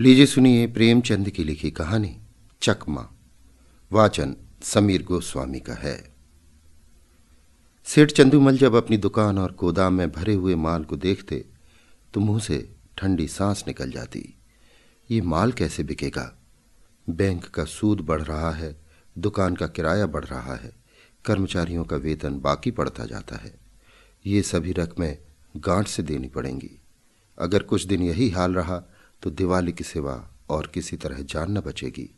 लीजिए सुनिए प्रेमचंद की लिखी कहानी, चकमा। वाचन समीर गोस्वामी का है। सेठ चंदूमल जब अपनी दुकान और गोदाम में भरे हुए माल को देखते तो मुँह से ठंडी सांस निकल जाती। ये माल कैसे बिकेगा? बैंक का सूद बढ़ रहा है, दुकान का किराया बढ़ रहा है, कर्मचारियों का वेतन बाकी पड़ता जाता है। ये सभी रकमें गांठ से देनी पड़ेंगी। अगर कुछ दिन यही हाल रहा तो दिवाली की सिवा और किसी तरह जान न बचेगी,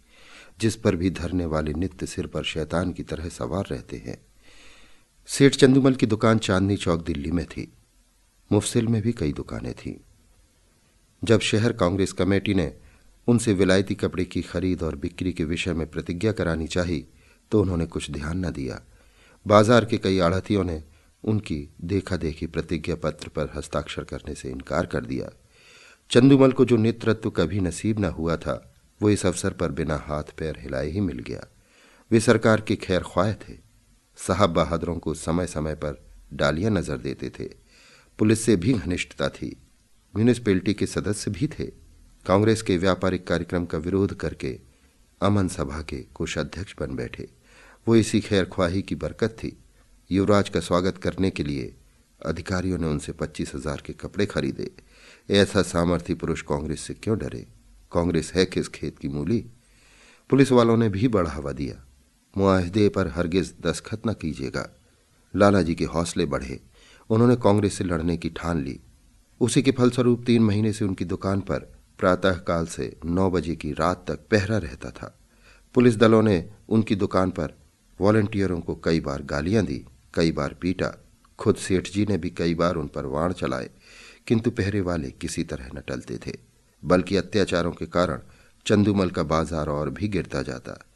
जिस पर भी धरने वाले नित्य सिर पर शैतान की तरह सवार रहते हैं। सेठ चंदूमल की दुकान चांदनी चौक दिल्ली में थी। मुफसिल में भी कई दुकानें थीं। जब शहर कांग्रेस कमेटी ने उनसे विलायती कपड़े की खरीद और बिक्री के विषय में प्रतिज्ञा करानी चाही तो उन्होंने कुछ ध्यान न दिया। बाज़ार के कई आढ़तियों ने उनकी देखा देखी प्रतिज्ञा पत्र पर हस्ताक्षर करने से इनकार कर दिया। चंदूमल को जो नेतृत्व कभी नसीब न हुआ था, वो इस अवसर पर बिना हाथ पैर हिलाए ही मिल गया। वे सरकार के खैर ख्वाह थे। साहब बहादुरों को समय समय पर डालियाँ नज़र देते थे। पुलिस से भी घनिष्ठता थी। म्यूनिसपैलिटी के सदस्य भी थे। कांग्रेस के व्यापारिक कार्यक्रम का विरोध करके अमन सभा के कोषाध्यक्ष बन बैठे। वो इसी खैर ख्वाही की बरकत थी। युवराज का स्वागत करने के लिए अधिकारियों ने उनसे पच्चीस हज़ार के कपड़े खरीदे। ऐसा सामर्थ्य पुरुष कांग्रेस से क्यों डरे? कांग्रेस है किस खेत की मूली? पुलिस वालों ने भी बढ़ावा दिया। मुआहदे पर हरगिज दस्खत न कीजिएगा। लाला जी के हौसले बढ़े। उन्होंने कांग्रेस से लड़ने की ठान ली। उसी के फलस्वरूप तीन महीने से उनकी दुकान पर प्रातःकाल से नौ बजे की रात तक पहरा रहता था। पुलिस दलों ने उनकी दुकान पर वॉलेंटियरों को कई बार गालियाँ दी, कई बार पीटा। खुद सेठ जी ने भी कई बार उन पर वाण चलाए। किंतु पहरे वाले किसी तरह न टलते थे, बल्कि अत्याचारों के कारण चंदूमल का बाज़ार और भी गिरता जाता।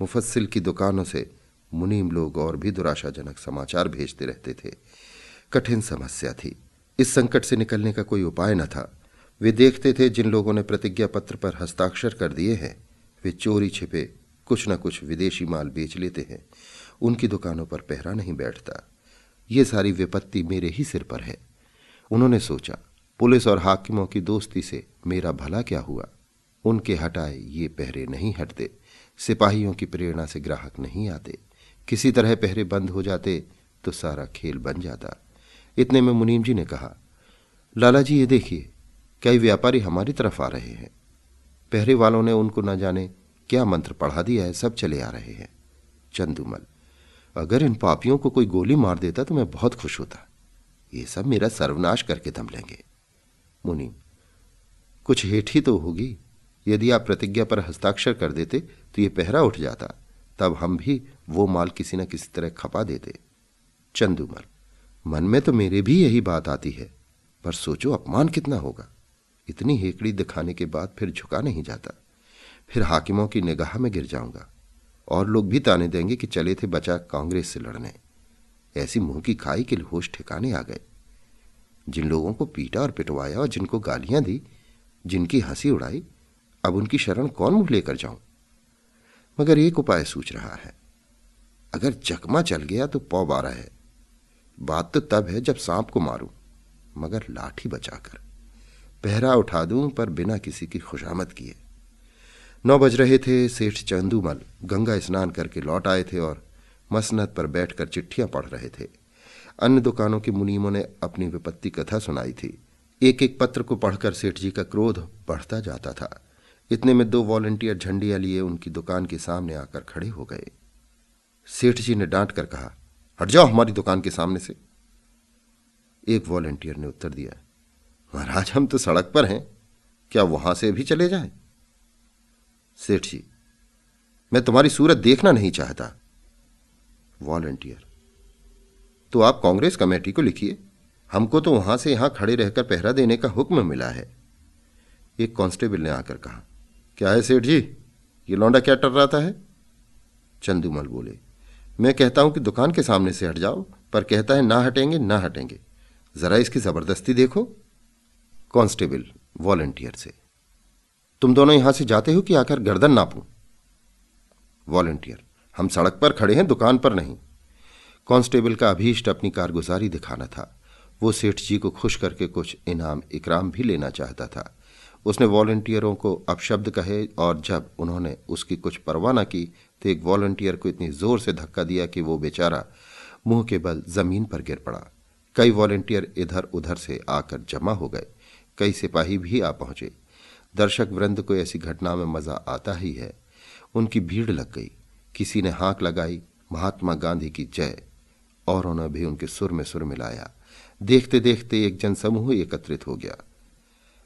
मुफस्सिल की दुकानों से मुनीम लोग और भी दुराशाजनक समाचार भेजते रहते थे। कठिन समस्या थी। इस संकट से निकलने का कोई उपाय न था। वे देखते थे जिन लोगों ने प्रतिज्ञा पत्र पर हस्ताक्षर कर दिए हैं, वे चोरी छिपे कुछ न कुछ विदेशी माल बेच लेते हैं। उनकी दुकानों पर पहरा नहीं बैठता। ये सारी विपत्ति मेरे ही सिर पर है। उन्होंने सोचा, पुलिस और हाकिमों की दोस्ती से मेरा भला क्या हुआ? उनके हटाए ये पहरे नहीं हटते। सिपाहियों की प्रेरणा से ग्राहक नहीं आते। किसी तरह पहरे बंद हो जाते तो सारा खेल बन जाता। इतने में मुनीम जी ने कहा लाला जी ये देखिए कई व्यापारी हमारी तरफ़ आ रहे हैं? पहरे वालों ने उनको न जाने क्या मंत्र पढ़ा दिया है, सब चले आ रहे हैं। चंदूमल, अगर इन पापियों को कोई गोली मार देता तो मैं बहुत खुश होता। ये सब मेरा सर्वनाश करके दम लेंगे। मुनीम, कुछ हेठ ही तो होगी। यदि आप प्रतिज्ञा पर हस्ताक्षर कर देते तो ये पहरा उठ जाता। तब हम भी वो माल किसी न किसी तरह खपा देते। चंदूमल, मन में तो मेरे भी यही बात आती है, पर सोचो अपमान कितना होगा। इतनी हेकड़ी दिखाने के बाद फिर झुका नहीं जाता। फिर हाकिमों की निगाह में गिर जाऊँगा। और लोग भी ताने देंगे कि चले थे बचा कांग्रेस से लड़ने। ऐसी मुँह की खाई के होश ठिकाने आ गए। जिन लोगों को पीटा और पिटवाया और जिनको गालियाँ दी, जिनकी हँसी उड़ाई, अब उनकी शरण कौन मुँह लेकर जाऊँ? मगर एक उपाय सूझ रहा है। अगर चकमा चल गया तो पौ बारह है। बात तो तब है जब सांप को मारूं, मगर लाठी बचाकर। पहरा उठा दूँ, पर बिना किसी की खुशामद किए। नौ बज रहे थे, सेठ चंदूमल गंगा स्नान करके लौट आए थे और मसनत पर बैठकर चिट्ठियाँ पढ़ रहे थे। अन्य दुकानों के मुनीमों ने अपनी विपत्ति कथा सुनाई थी। एक एक पत्र को पढ़कर सेठ जी का क्रोध बढ़ता जाता था। इतने में दो वॉलंटियर झंडियाँ लिए उनकी दुकान के सामने आकर खड़े हो गए। सेठ जी ने डांट कर कहा, हट जाओ हमारी दुकान के सामने से। एक वॉलंटियर ने उत्तर दिया, महाराज, हम तो सड़क पर हैं। क्या वहाँ से भी चले जाएँ? सेठ जी मैं तुम्हारी सूरत देखना नहीं चाहता। वॉलंटियर तो आप कांग्रेस कमेटी को लिखिए। हमको तो वहाँ से यहाँ खड़े रहकर पहरा देने का हुक्म मिला है। एक कांस्टेबल ने आकर कहा, क्या है सेठ जी? ये लौंडा क्या टर्राता है? चंदूमल बोले, मैं कहता हूँ कि दुकान के सामने से हट जाओ, पर कहता है ना हटेंगे ना हटेंगे। जरा इसकी ज़बरदस्ती देखो। कांस्टेबल वॉलंटियर से, तुम दोनों यहाँ से जाते हो कि आकर गर्दन नापू? वॉलंटियर हम सड़क पर खड़े हैं, दुकान पर नहीं। कांस्टेबल का अभीष्ट अपनी कारगुजारी दिखाना था। वो सेठ जी को खुश करके कुछ इनाम इकराम भी लेना चाहता था। उसने वॉलंटियरों को अपशब्द कहे और जब उन्होंने उसकी कुछ परवाह न की तो एक वॉलंटियर को इतनी ज़ोर से धक्का दिया कि वो बेचारा मुँह के बल ज़मीन पर गिर पड़ा। कई वॉलंटियर इधर उधर से आकर जमा हो गए। कई सिपाही भी आ पहुँचे। दर्शक वृंद को ऐसी घटना में मज़ा आता ही है। उनकी भीड़ लग गई। किसी ने हाँक लगाई, महात्मा गांधी की जय। और उन्हें भी उनके सुर में सुर मिलाया। देखते देखते एक जनसमूह एकत्रित हो गया।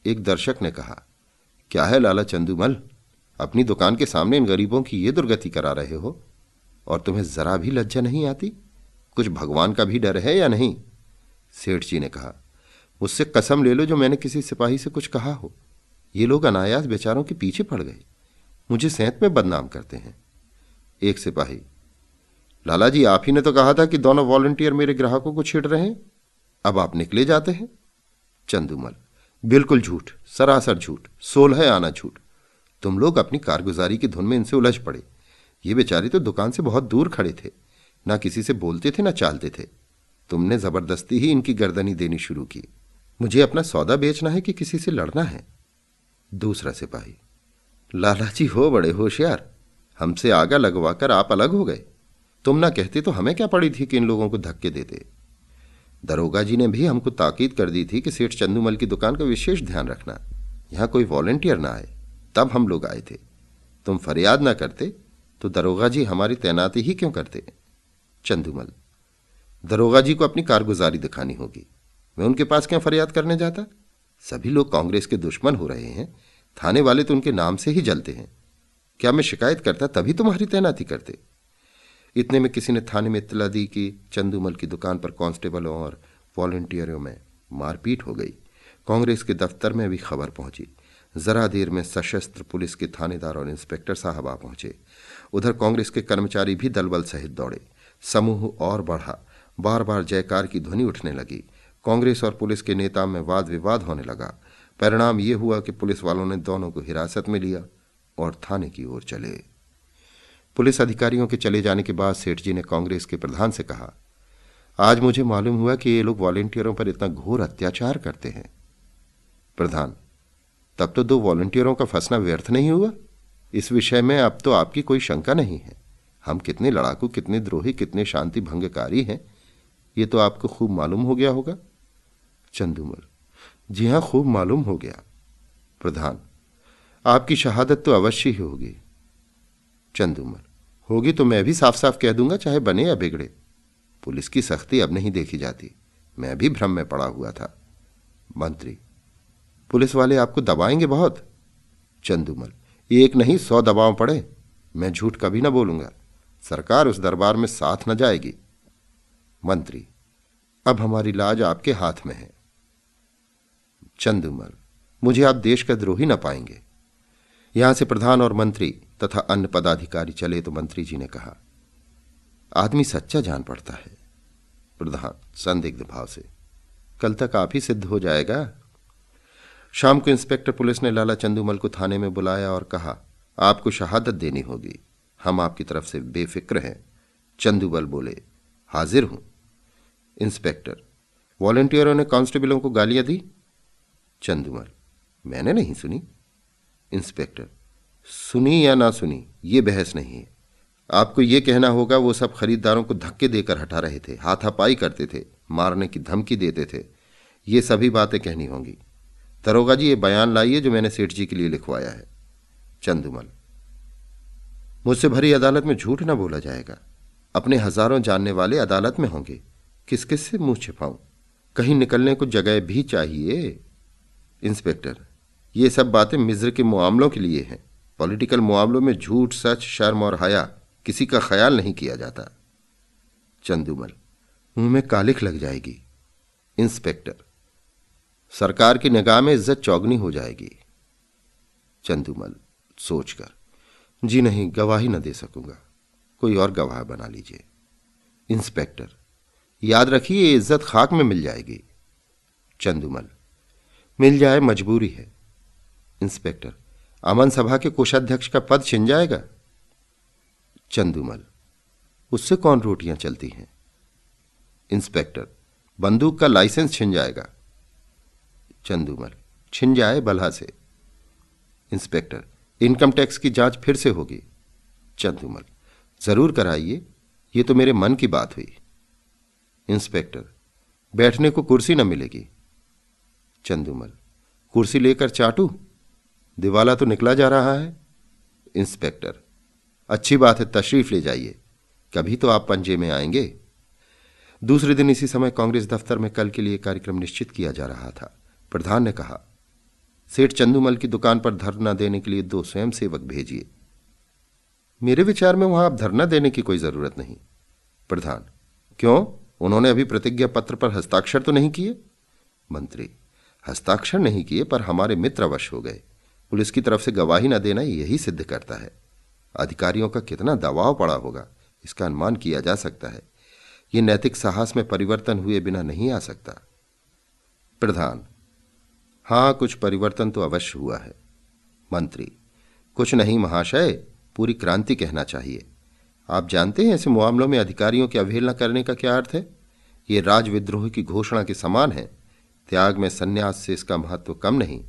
एक दर्शक ने कहा, क्या है लाला चंदूमल? अपनी दुकान के सामने इन गरीबों की ये दुर्गति करा रहे हो? और तुम्हें जरा भी लज्जा नहीं आती? कुछ भगवान का भी डर है या नहीं? सेठ जी ने कहा, मुझसे कसम ले लो जो मैंने किसी सिपाही से कुछ कहा हो। ये लोग अनायास बेचारों के पीछे पड़ गए। मुझे सेहत में बदनाम करते हैं। एक सिपाही। लाला जी आप ही ने तो कहा था कि दोनों वॉलंटियर मेरे ग्राहकों को छेड़ रहे हैं। अब आप निकले जाते हैं। चंदूमल, बिल्कुल झूठ, सरासर झूठ, सोलह आना झूठ। तुम लोग अपनी कारगुजारी की धुन में इनसे उलझ पड़े। ये बेचारे तो दुकान से बहुत दूर खड़े थे। ना किसी से बोलते थे, ना चालते थे। तुमने ज़बरदस्ती ही इनकी गर्दनी देनी शुरू की। मुझे अपना सौदा बेचना है कि किसी से लड़ना है? दूसरा सिपाही लाला जी हो बड़े होशियार। हमसे आगा लगवाकर आप अलग हो गए। तुम ना कहते तो हमें क्या पड़ी थी कि इन लोगों को धक्के देते? दरोगा जी ने भी हमको ताकीद कर दी थी कि सेठ चंदूमल की दुकान का विशेष ध्यान रखना। यहाँ कोई वॉलेंटियर ना आए। तब हम लोग आए थे। तुम फरियाद ना करते तो दरोगा जी हमारी तैनाती ही क्यों करते? चंदूमल, दरोगा जी को अपनी कारगुजारी दिखानी होगी। मैं उनके पास क्या फरियाद करने जाता? सभी लोग कांग्रेस के दुश्मन हो रहे हैं। थाने वाले तो उनके नाम से ही जलते हैं। क्या मैं शिकायत करता तभी तुम्हारी तैनाती करते। इतने में किसी ने थाने में इतला दी कि चंदूमल की दुकान पर कांस्टेबलों और वॉलंटियरों में मारपीट हो गई। कांग्रेस के दफ्तर में भी खबर पहुँची। जरा देर में सशस्त्र पुलिस के थानेदार और इंस्पेक्टर साहब आ पहुँचे। उधर कांग्रेस के कर्मचारी भी दलबल सहित दौड़े। समूह और बढ़ा। बार बार जयकार की ध्वनि उठने लगी। कांग्रेस और पुलिस के नेता में वाद विवाद होने लगा। परिणाम ये हुआ कि पुलिस वालों ने दोनों को हिरासत में लिया। और थाने की ओर चले। पुलिस अधिकारियों के चले जाने के बाद सेठ जी ने कांग्रेस के प्रधान से कहा, आज मुझे मालूम हुआ कि ये लोग वॉलेंटियरों पर इतना घोर अत्याचार करते हैं। प्रधान, तब तो दो वॉलेंटियरों का फंसना व्यर्थ नहीं हुआ? इस विषय में अब तो आपकी कोई शंका नहीं है। हम कितने लड़ाकू, कितने द्रोही, कितने शांति भंगकारी हैं। ये तो आपको खूब मालूम हो गया होगा। चंदूमल, जी हाँ, खूब मालूम हो गया। प्रधान आपकी शहादत तो अवश्य ही होगी। चंदूमल, होगी तो मैं भी साफ़ साफ़ कह दूँगा, चाहे बने या बिगड़े। पुलिस की सख्ती अब नहीं देखी जाती। मैं भी भ्रम में पड़ा हुआ था। मंत्री, पुलिस वाले आपको दबाएँगे बहुत? चंदूमल, एक नहीं सौ दबाव पड़े। मैं झूठ कभी ना बोलूँगा। सरकार उस दरबार में साथ न जाएगी। मंत्री, अब हमारी लाज आपके हाथ में है। चंदूमल, मुझे आप देश का द्रोही न पाएँगे। यहाँ से प्रधान और मंत्री तथा अन्य पदाधिकारी चले तो मंत्री जी ने कहा, आदमी सच्चा जान पड़ता है। प्रधान संदिग्ध भाव से, कल तक आप ही सिद्ध हो जाएगा। शाम को इंस्पेक्टर पुलिस ने लाला चंदूमल को थाने में बुलाया और कहा, आपको शहादत देनी होगी। हम आपकी तरफ़ से बेफिक्र हैं। चंदूबल बोले, हाजिर हूँ। इंस्पेक्टर, वॉलेंटियरों ने कांस्टेबलों को गालियाँ दी? चंदूमल, मैंने नहीं सुनी। इंस्पेक्टर। सुनी या ना सुनी, ये बहस नहीं है। आपको ये कहना होगा, वो सब खरीदारों को धक्के देकर हटा रहे थे, हाथापाई करते थे, मारने की धमकी देते थे। ये सभी बातें कहनी होंगी। दरोगा जी, ये बयान लाइए जो मैंने सेठ जी के लिए लिखवाया है। चंदुमल। मुझसे भरी अदालत में झूठ ना बोला जाएगा। अपने हज़ारों जानने वाले अदालत में होंगे। किस किस से मुँह छिपाऊं? कहीं निकलने को जगह भी चाहिए? इंस्पेक्टर। ये सब बातें मिज्र के मामलों के लिए हैं। पॉलिटिकल मामलों में झूठ, सच, शर्म और हया किसी का ख्याल नहीं किया जाता। चंदूमल, मुँह में कालिख लग जाएगी। इंस्पेक्टर, सरकार की निगाह में इज़्ज़त चौगनी हो जाएगी। चंदूमल, सोचकर, जी नहीं, गवाही न दे सकूँगा। कोई और गवाह बना लीजिए। इंस्पेक्टर, याद रखिए इज़्ज़त खाक में मिल जाएगी। चंदूमल, मिल जाए मजबूरी है। इंस्पेक्टर। अमन सभा के कोषाध्यक्ष का पद छिन जाएगा? चंदूमल। उससे कौन रोटियाँ चलती हैं? इंस्पेक्टर। बंदूक का लाइसेंस छिन जाएगा? चंदूमल। छिन जाए बल्हा से। इंस्पेक्टर। इनकम टैक्स की जाँच फिर से होगी। चंदूमल। ज़रूर कराइए। ये तो मेरे मन की बात हुई। इंस्पेक्टर। बैठने को कुर्सी न मिलेगी। चंदूमल। कुर्सी लेकर चाटू? दिवाला तो निकला जा रहा है। इंस्पेक्टर, अच्छी बात है, तशरीफ़ ले जाइए। कभी तो आप पंजे में आएँगे। दूसरे दिन इसी समय कांग्रेस दफ्तर में कल के लिए कार्यक्रम निश्चित किया जा रहा था। प्रधान ने कहा, सेठ चंदूमल की दुकान पर धरना देने के लिए दो स्वयंसेवक भेजिए। मेरे विचार में वहाँ आप धरना देने की कोई ज़रूरत नहीं। प्रधान, क्यों? उन्होंने अभी प्रतिज्ञा पत्र पर हस्ताक्षर तो नहीं किए? मंत्री, हस्ताक्षर नहीं किए, पर हमारे मित्र अवश्य हो गए। पुलिस की तरफ़ से गवाही न देना यही सिद्ध करता है। अधिकारियों का कितना दबाव पड़ा होगा, इसका अनुमान किया जा सकता है। ये नैतिक साहस में परिवर्तन हुए बिना नहीं आ सकता। प्रधान, हाँ, कुछ परिवर्तन तो अवश्य हुआ है। मंत्री, कुछ नहीं महाशय, पूरी क्रांति कहना चाहिए। आप जानते हैं ऐसे मामलों में अधिकारियों की अवहेलना करने का क्या अर्थ है? ये राजविद्रोह की घोषणा के समान है। त्याग में संन्यास से इसका महत्व कम नहीं।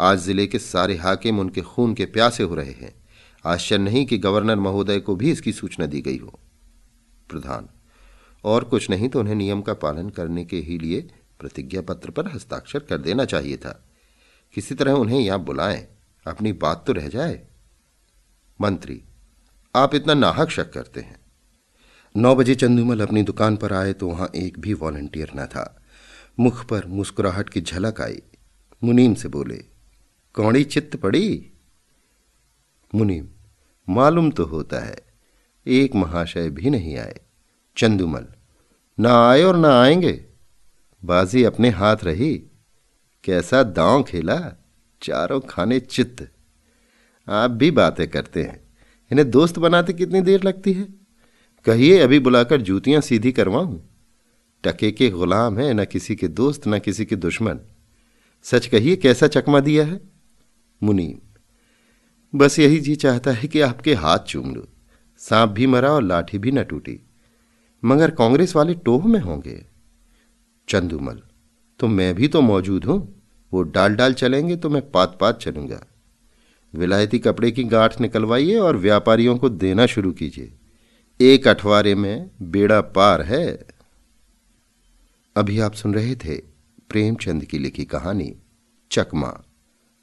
आज ज़िले के सारे हाकिम उनके खून के प्यासे हो रहे हैं। आश्चर्य नहीं कि गवर्नर महोदय को भी इसकी सूचना दी गई हो। प्रधान, और कुछ नहीं तो उन्हें नियम का पालन करने के ही लिए प्रतिज्ञा पत्र पर हस्ताक्षर कर देना चाहिए था। किसी तरह उन्हें यहाँ बुलाएँ। अपनी बात तो रह जाए। मंत्री, आप इतना नाहक शक करते हैं। नौ बजे चंदूमल अपनी दुकान पर आए तो वहाँ एक भी वॉलंटियर न था। मुख पर मुस्कुराहट की झलक आई। मुनीम से बोले कौड़ी चित्त पड़ी? मुनीम, मालूम तो होता है, एक महाशय भी नहीं आए। चंदुमल, ना आए और ना आएँगे। बाजी अपने हाथ रही, कैसा दांव खेला, चारों खाने चित्त। आप भी बातें करते हैं, इन्हें दोस्त बनाते कितनी देर लगती है? कहिए, अभी बुलाकर जूतियाँ सीधी करवाऊं। टके के गुलाम है, न किसी के दोस्त, न किसी के दुश्मन। सच कहिए, कैसा चकमा दिया है? मुनीम। बस यही जी चाहता है कि आपके हाथ चूम लो। सांप भी मरा और लाठी भी न टूटी। मगर कांग्रेस वाले टोह में होंगे। चंदूमल तो मैं भी तो मौजूद हूँ। वो डाल डाल चलेंगे तो मैं पात पात चलूँगा। विलायती कपड़े की गांठ निकलवाइए और व्यापारियों को देना शुरू कीजिए। एक अठवारे में बेड़ा पार है। अभी आप सुन रहे थे प्रेमचंद की लिखी कहानी, चकमा।